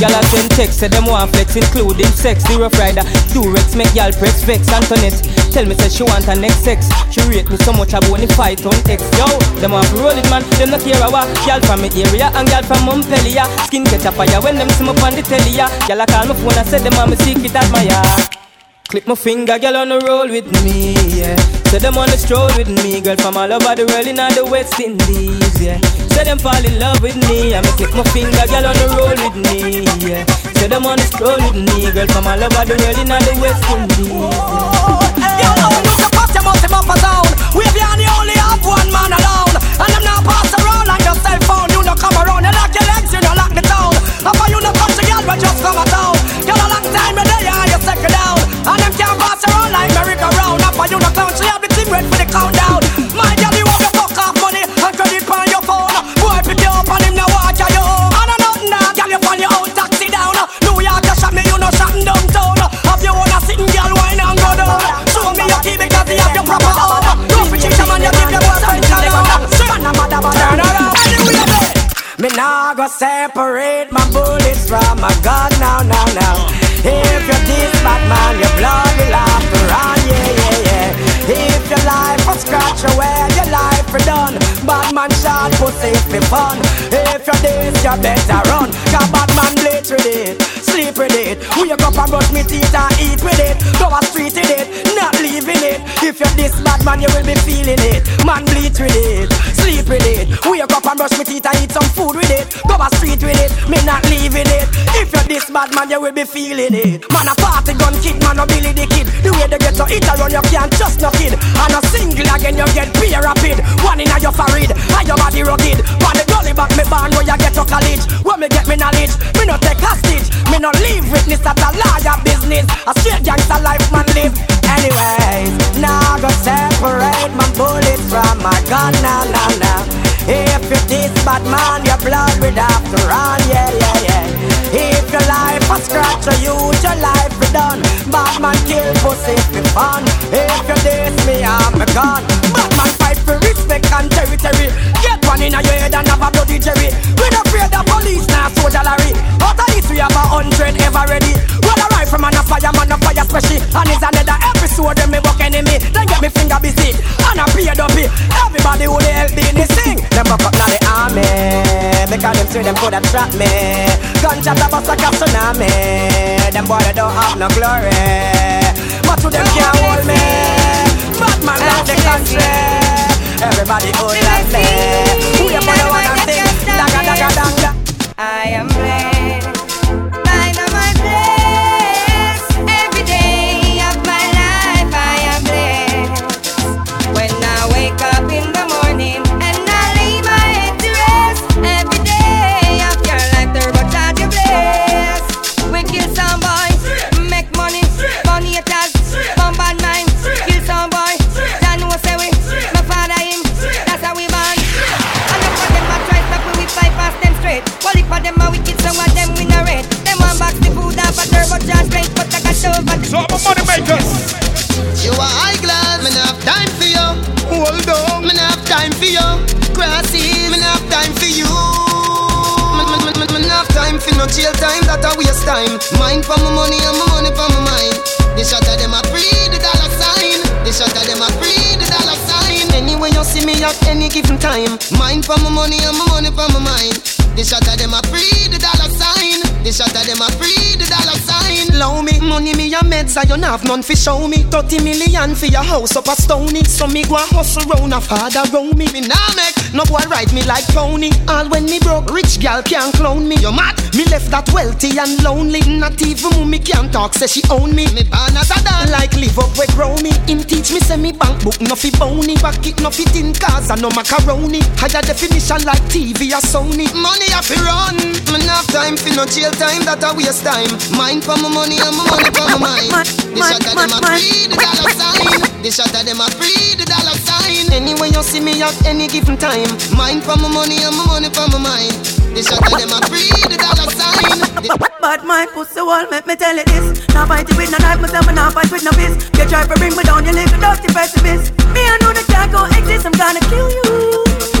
y'all a send text, say them want flex, including sex. Rough rider, Durex, make y'all press vex. Antoinette, tell me say she want her next sex. She rate me so much I want fight on X. Yo, them want to roll it, man. Them not care about y'all from me area and y'all from Montpellier. Skin catch a fire when them see me on the telly. ya. Y'all a call my phone and say them want me secret admire. Click my finger, girl on the roll with me, yeah. Say them on the stroll with me, girl from all over the world in all the West Indies, yeah. Say them fall in love with me, I me click my finger, girl on the roll with me, yeah. Say them on the stroll with me, girl from all over the world in all the West Indies, yeah. Yo, how you to pass your mouth up a sound? We be on the only have one man alone. And them not pass around like your cell phone. You no come around, you lock your legs, you no lock the town. How you no touch a girl, but just come a town? Girl, And them can't pass around like merry-go-round. How about you no clown, she have the thing ready for the countdown. My girl, you have your fuck off money and credit on your phone. Boy, pick you up and him now watch you. I nothing now, girl, you fall your own taxi down. New York, you shot me, you no shot downtown. Have you wanna sitting girl, wine and go down? Show me your key because you have your proper home. Don't be cheat, man, you give your boyfriend down. Man, I'm a turn around. Me nah go separate my bullets from my gun now, now, now. Scratch away, your life for done. Bad man shot for fun. If you're this, you better run. Cause bad man bleach with it, sleep with it. Wake up and brush me teeth and eat with it. Go a street with it, not leaving it. If you're this bad man, you will be feeling it. Man bleach with it, sleep with it. Wake up and brush me teeth and eat some food with it. Go a street with it, me not leaving it. If you're this bad man, you will be feeling it. Man a party gun kid, man a Billy the kid. The way they get to eat around, you can't trust no kid. And a single again, you get beer rapid. One in a your forehead, and your body rugged. But the gully back me barn where you get to college. When me get me knowledge, me no take hostage. Me no leave witness that a lawyer business. A straight gangster life man live. Anyways, now go separate my bullets from my gun now, now, now. If you're this bad man, your blood have to run, yeah, yeah, yeah. If your life a scratch or you, your life be done. Bad man kill pussy for fun. If you diss me, I'm a gun. Bad man for respect and territory. Get one in a your head and have a bloody jerry. We don't afraid of police, now soldier Larry. Out of this we have a hundred ever ready. Well, a rifle man a fire, man a fire special. And it's another episode when me buck enemy. Then get me finger busy and a paid up. Everybody who they help me sing. Them up up now the army. Because them say them coulda trap me. Gunshot a bust like a tsunami. Them boy they don't have no glory. But to them can't hold me. Batman love the country. Everybody hold like me. Who you wanna wanna sing? Daga daga daga. I am blessed. So I'm a money maker. You are high class, me not have time for you. Hold on, me not have time for you. Me not have time for you. Not have time for no jail time, that a waste time. Mind for my money and my money for my mind. The shot of them a free the dollar sign. The shot of them a free the dollar sign. Anyway you see me at any given time. Mind for my money and my money for my mind. The shot of them a free the dollar sign. The shot of them a free the dollar sign. Love me, money, me a meds, I don't have none fi show me. 30 million for your house up a stony. So me go a hustle round a father round me. Me nah make no boy ride me like pony. All when me broke, rich gal can't clone me. You mad? Me left that wealthy and lonely. Not even mommy can't talk, say she own me. Me born as a dad, like live up where grow me. Him teach me say me bank book no fi bony. Back it no fit in cars and no macaroni. Higher definition like TV or Sony. Money a fi run. Me nah have time fi no jail time, that a waste time. Mind for my money and my money for my mind. The shot of them a free the dollar sign. The shot of them a free the dollar sign. Anyway you see me at any given time. Mind for my money and my money for my mind. The shot of them a free the dollar sign. The But my pussy wall, make me tell you this. Now fight it with no knife, myself, and now fight with no fist. You try to bring me down, you little dirty pessimist. Me, I know the can't go exist, I'm gonna kill you.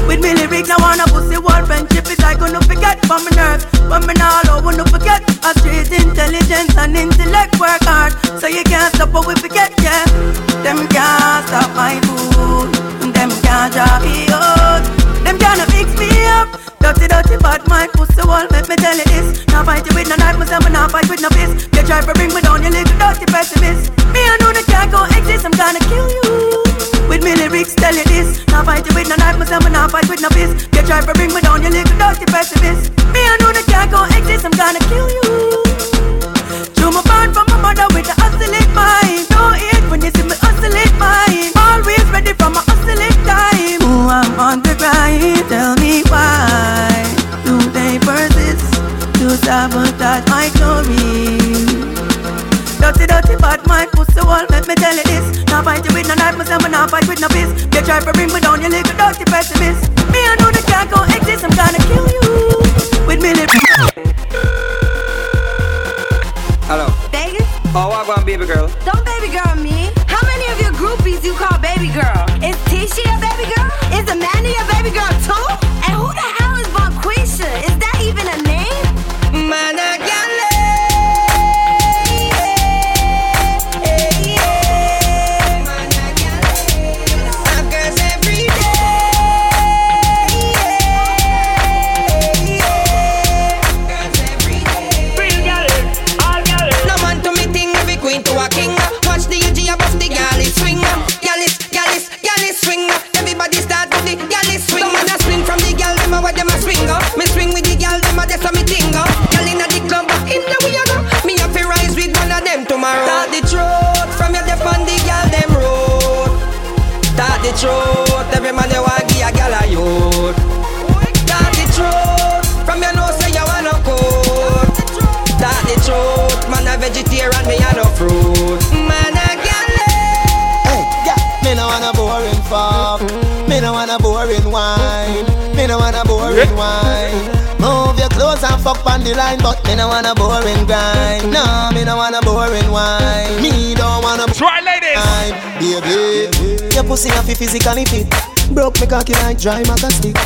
With me lyrics, now on a pussy wall, friendship is like gonna forget from my nerves. But me now over, no forget. A straight intelligence and intellect work hard. So you can't stop what we forget, yeah. Them can't stop my food. Them can't drop me out. Them can't fix me up. Dirty, dirty, bad mind, pussy wall, make me tell you this. Now fight you with no knife, myself, and now fight with no fist. You try to bring me down, you little dirty pessimist. Me, I know the can't go exist, I'm gonna kill you. Me lyrics, tell you this. Now fight you with no knife, myself, and now fight with no fist. You try to bring me down, you little dirty pessimist. Me, I know the can't go exist, I'm gonna kill you. Through my born from my mother with the oscillate mind. Don't hate when you see me oscillate mind. Always ready for my oscillate time. Ooh, I'm on the grind. Tell me why do they persist to sabotage my glory? Dirty, dirty, bad mind, pussy wall, make me tell you this. Now fight you with no knife, myself, and now fight with no fist. You try to bring me down, you little dirty pessimist. Me, I know the can't go exist, I'm gonna kill you. With me, lip. Hello. Vegas? Oh, I want baby girl. Don't baby girl me. How many of your groupies you call baby girl? Is Tisha a baby truth, every man you want give a gal a youth. Start the truth from your nose say you wanna coat. Start the truth, man a vegetarian, me a no fruit. Man a gal. Eh. Hey, yeah, me no want a boring fuck. Me no want a boring wine. Me no want a boring wine. Move your clothes and fuck on the line, but me no want a boring grind. No, me no want a boring wine. Me don't want a Try ladies. Baby, your pussy have to physically fit. Broke me cocky like dry maca stick.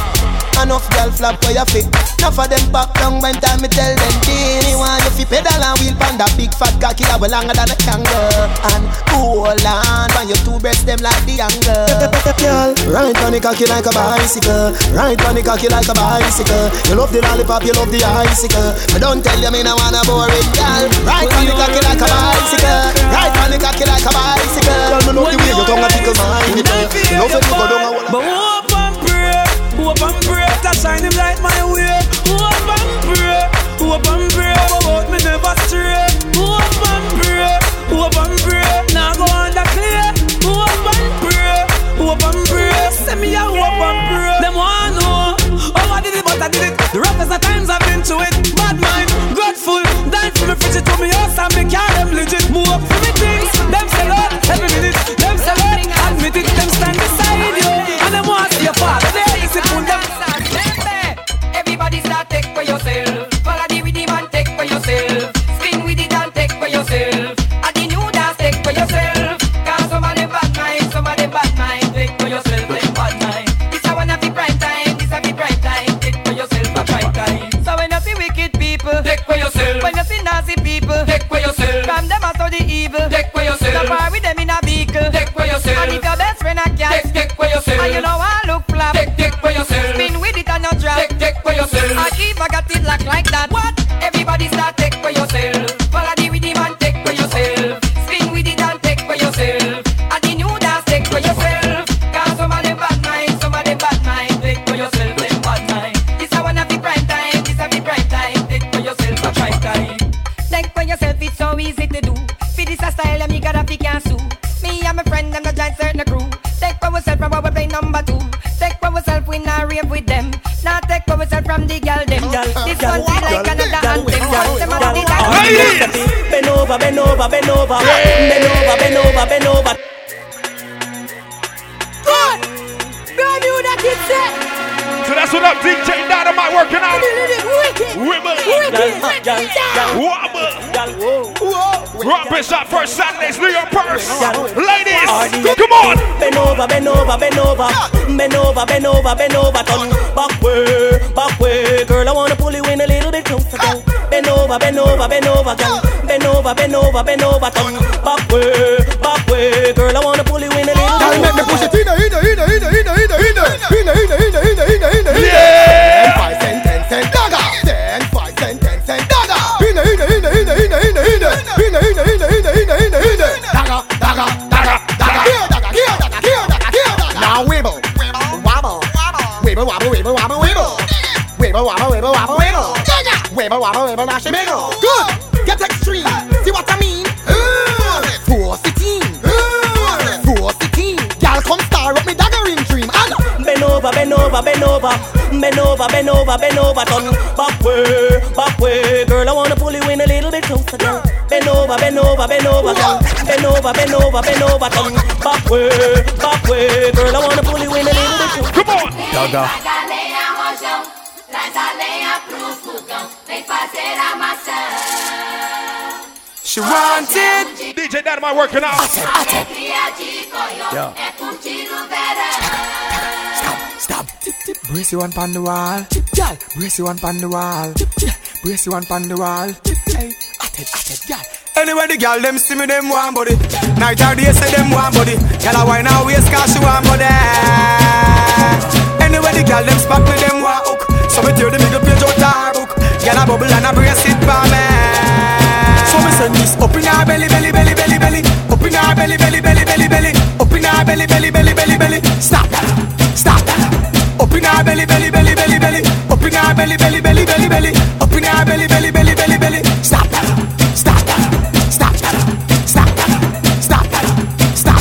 Enough girl flap where you fit. Enough of them back down when time me tell them this. Me want you fi pedal and wheel pan that big fat cocky that well longer than a kangaroo. And hold on, when your two breasts them like the angle. Girl, ride on the cocky like a bicycle. Ride on the cocky like a bicycle. You love the lollipop, you love the icicle. But don't tell you me no want a boring girl. Ride on the cocky like a bicycle. Ride on the cocky like a bicycle. Girl, me love the way your tongue a tickle my nipple. You love it, you go down a wall. But hope and pray, hope and pray to shine him light my way. Hope and pray, hope and pray, oh, but me never stray. Hope and pray, hope and pray, now go under clear. Hope and pray, hope and pray, send me a hope and pray. Them want know how I did it, but I did it. The roughest of times I've been to it. Bad mind, grateful, dying for me fridge to me house and me car them legit. Move up for me the evil. Take where yourself. Stop war with them in a vehicle. Take where yourself. And if your best friend a cat. Take, take where yourself. And you know I look flap. Take, take where yourself. Spin with it and not drop. Take, take where yourself. I keep I got it locked like that. What? Everybody start over, bend over, bend over. Bend over, bend over, bend over. Good. Brand new that it said. So that's what up, DJ Dynamite working out. Wicked. Wibble. Wicked. Wobble. Rock Bishop first Saturdays, New York Purse. Ladies, come on. Bend over, bend over, bend over. Bend over, bend over, bend over. Turn back way, back way. Girl, I wanna pull you in a little bit closer, girl. Bend over, bend over, bend over, girl. Bend over, bend over, bend over. Turn back way, back way. Girl, I wanna pull you in a little Girl, make me push it in, in, in, in, in, in, in, in, in, in, in, in, in, in, in. Yeah. Ten, five cent, ten cent, dagger. Ten, five cent, ten cent, dagger. In, in, in, in, in, in, in, in, in, in, in, in, in, in, in, in. Dagger, dagger, dagger, dagger. Here, dagger, here, dagger, here, dagger, here, dagger. Now wibble, wobble, wibble, wobble, wibble, wobble, wibble. Wibble, wobble, wibble, wobble, wibble. Wibble, wobble, wibble, dash and wiggle. Over, bend over, bend over, turn back way, back way. Girl, I wanna pull you in a little bit closer, girl. Bend over, bend over, bend over, girl. Bend over, bend over, bend over, turn back way, back way. Girl, I wanna pull you in a little bit closer. Come on. Dagger. Traga lenha, rojão, traz a lenha pro fogão, vem fazer a maçã. She wanted. DJ Dynamite working out. Alegria de Goió Yeah. Brace you one pan the wall. Gal. Brace you one pan the wall. Brace you one pan the wall. Hey. At it, at it, gal. Anyway, the girl them see me, them want body. Night or day, say them want body. Girl a wine her waist 'cause she want body. Anyway, the girl them spot me, them want hook. So me tear the middle page out her book. Girl a bubble and a brace it for me. So me send this up in her belly, belly, belly, belly, belly. Up in her belly, belly, belly, belly, belly. Up in her belly, belly, belly, belly, belly. Stop. Belly, belly, belly, belly, belly. Up in her belly, belly, belly, belly, belly. Up in her belly, belly, belly, belly, belly. Stop, stop, stop, stop, stop, stop.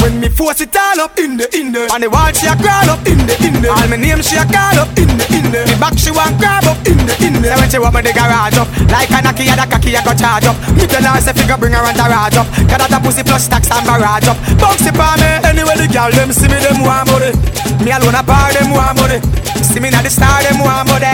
When me force it all up in the in the, on the wall she a crawl up in the in the. All my name she a call up in the in the. The back she want grab up in the in the. When she want me the garage up, like a knocky a cocky a go charge up. Me tell her say figure bring her and garage up. Got that pussy plus stacks and barrage up. Bounce it for me. Anyway the girl them see me them want money. Me alone a bar them want money. See me now the star them want money.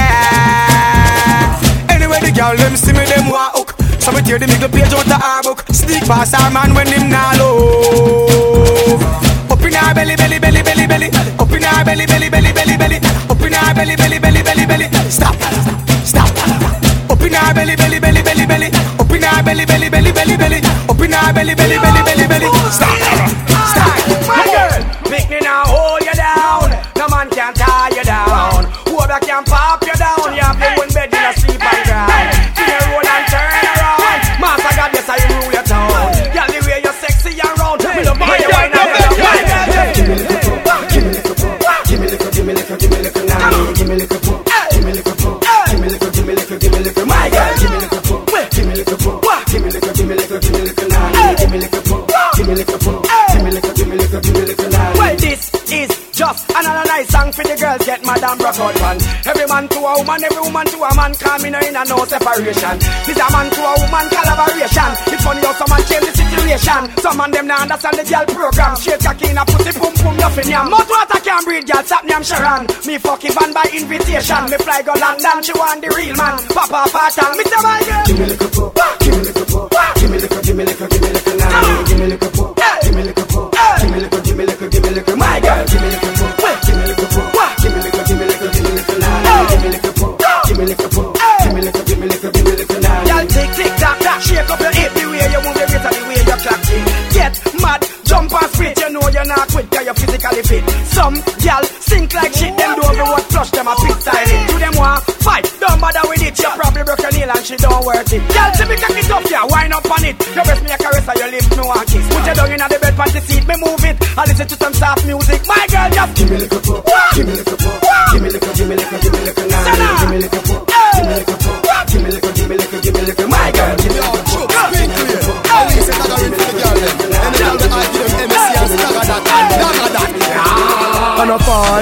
Anyway, the girl them see me, them want hook. So me tear the middle page out the her book. Sneak past her man when him nah love. Up in her belly, belly, belly, belly, belly. Up in her belly, belly, belly, belly, belly. Up in her belly, belly, belly, belly, belly. Stop, stop. Up in her belly, belly, belly, belly, belly. Up in her belly, belly, belly, belly, belly. Up in her belly, belly, belly, belly, belly. Stop, stop. Song for the girls get mad and broke out man. Every man to a woman, every woman to a man, come in in a no separation. This a man to a woman collaboration. It's funny how some man change the situation. Some man them not understand the girl program. Straight cocky in a pussy pum pum nothing yam. Mouth water can't breathe, girl. Stop me, I'm Sharon. Me fucking van by invitation. Me fly go London, she want the real man. Papa pattern, me tell my girl. Give me little pop, give me little pop, give me little, give me little, give me little. Give me little pop, give me little pop, give me little, give me little, give me little. My girl, give me little tick tick tock tock, shake up your hip the way you move your wrist and the way you clap it. Get mad, jump and spit, you know you're not quit, cause you're physically fit. Some girl sink like shit, them do over what flush them a pit style it. To them want fight, don't bother with it, you probably broke your nail and she don't worth it. Girl, see me cock it up, yeah, wind up on it. You breast me a caress and your lips me want kiss. Put your down in the bed, pan the seat, me move it. I listen to some soft music. My girl, just give me little pop, give me little pop, give me little, give me little, give me little now. Give me little pop, give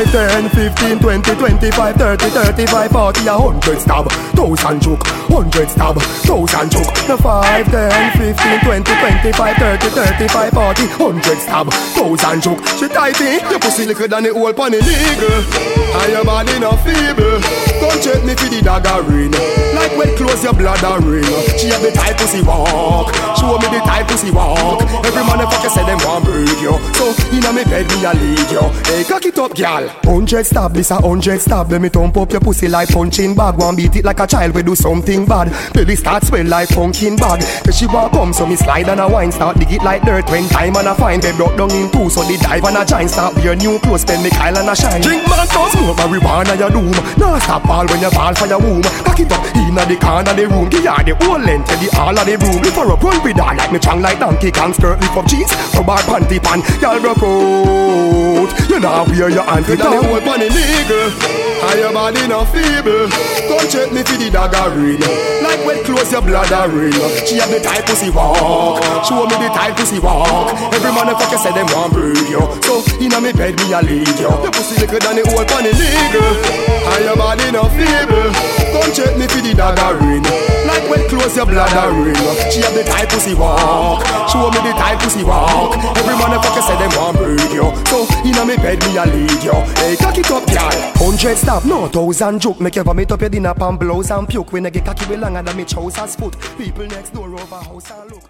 15, 20, 25, 30, 35, 40, a hundred stab, thousand choke, hundred stab, thousand choke. The 5, 10, 15, 20, 25, 30, 35, 40, hundred stab, thousand choke. She tighty, your pussy liquor than the old pony nigga. And your body no feeble. Come check me for the dagger ring. Like when close your a ring. She have the type pussy walk. Show me the type pussy walk. Every motherfucker say them want breed you. So inna me bed me a lead you. Hey, cock it up, gal. Hundred stab, this a hundred stab. Let me thump up your pussy like punching bag. One beat it like a child we do something bad. Belly start swell like pumpkin bag. Cause she want come so me slide and a wine start dig it like dirt. When time and a fine bed broke down in two so the dive and a giant start wear new clothes spend me Kyle and a shine. Drink man don't smoke marijuana your doom. Now stop ball when you ball for your womb. Cock it up inna the corner the room. Give her the whole length the all of the room. If her up run with her like me chang like donkey skirt lift up. From bar panty pan, y'all rock out. You know wear your auntie down. the whole panny nigga. And your body no feeble. Come check me for the dagger ring. Like when close your a ring. She have the type pussy walk. Show me the type pussy walk. Every man motherfucker say them want breed you. So inna me bed me a lead you. Your pussy liquor than the whole panny nigga. And your body no feeble. Come check me for the dagger ring. Like when close your a ring. She have the type pussy walk. Show me the type pussy walk. Every man motherfucker say them want breed you. So inna me bed me a lead you. Hey, cock it up, y'all. Hundred stop, no thousand joke. Make you vomit up your dinner pan blouse and puke. When I get cocky, we longer than me trousers foot. People next door over house and look.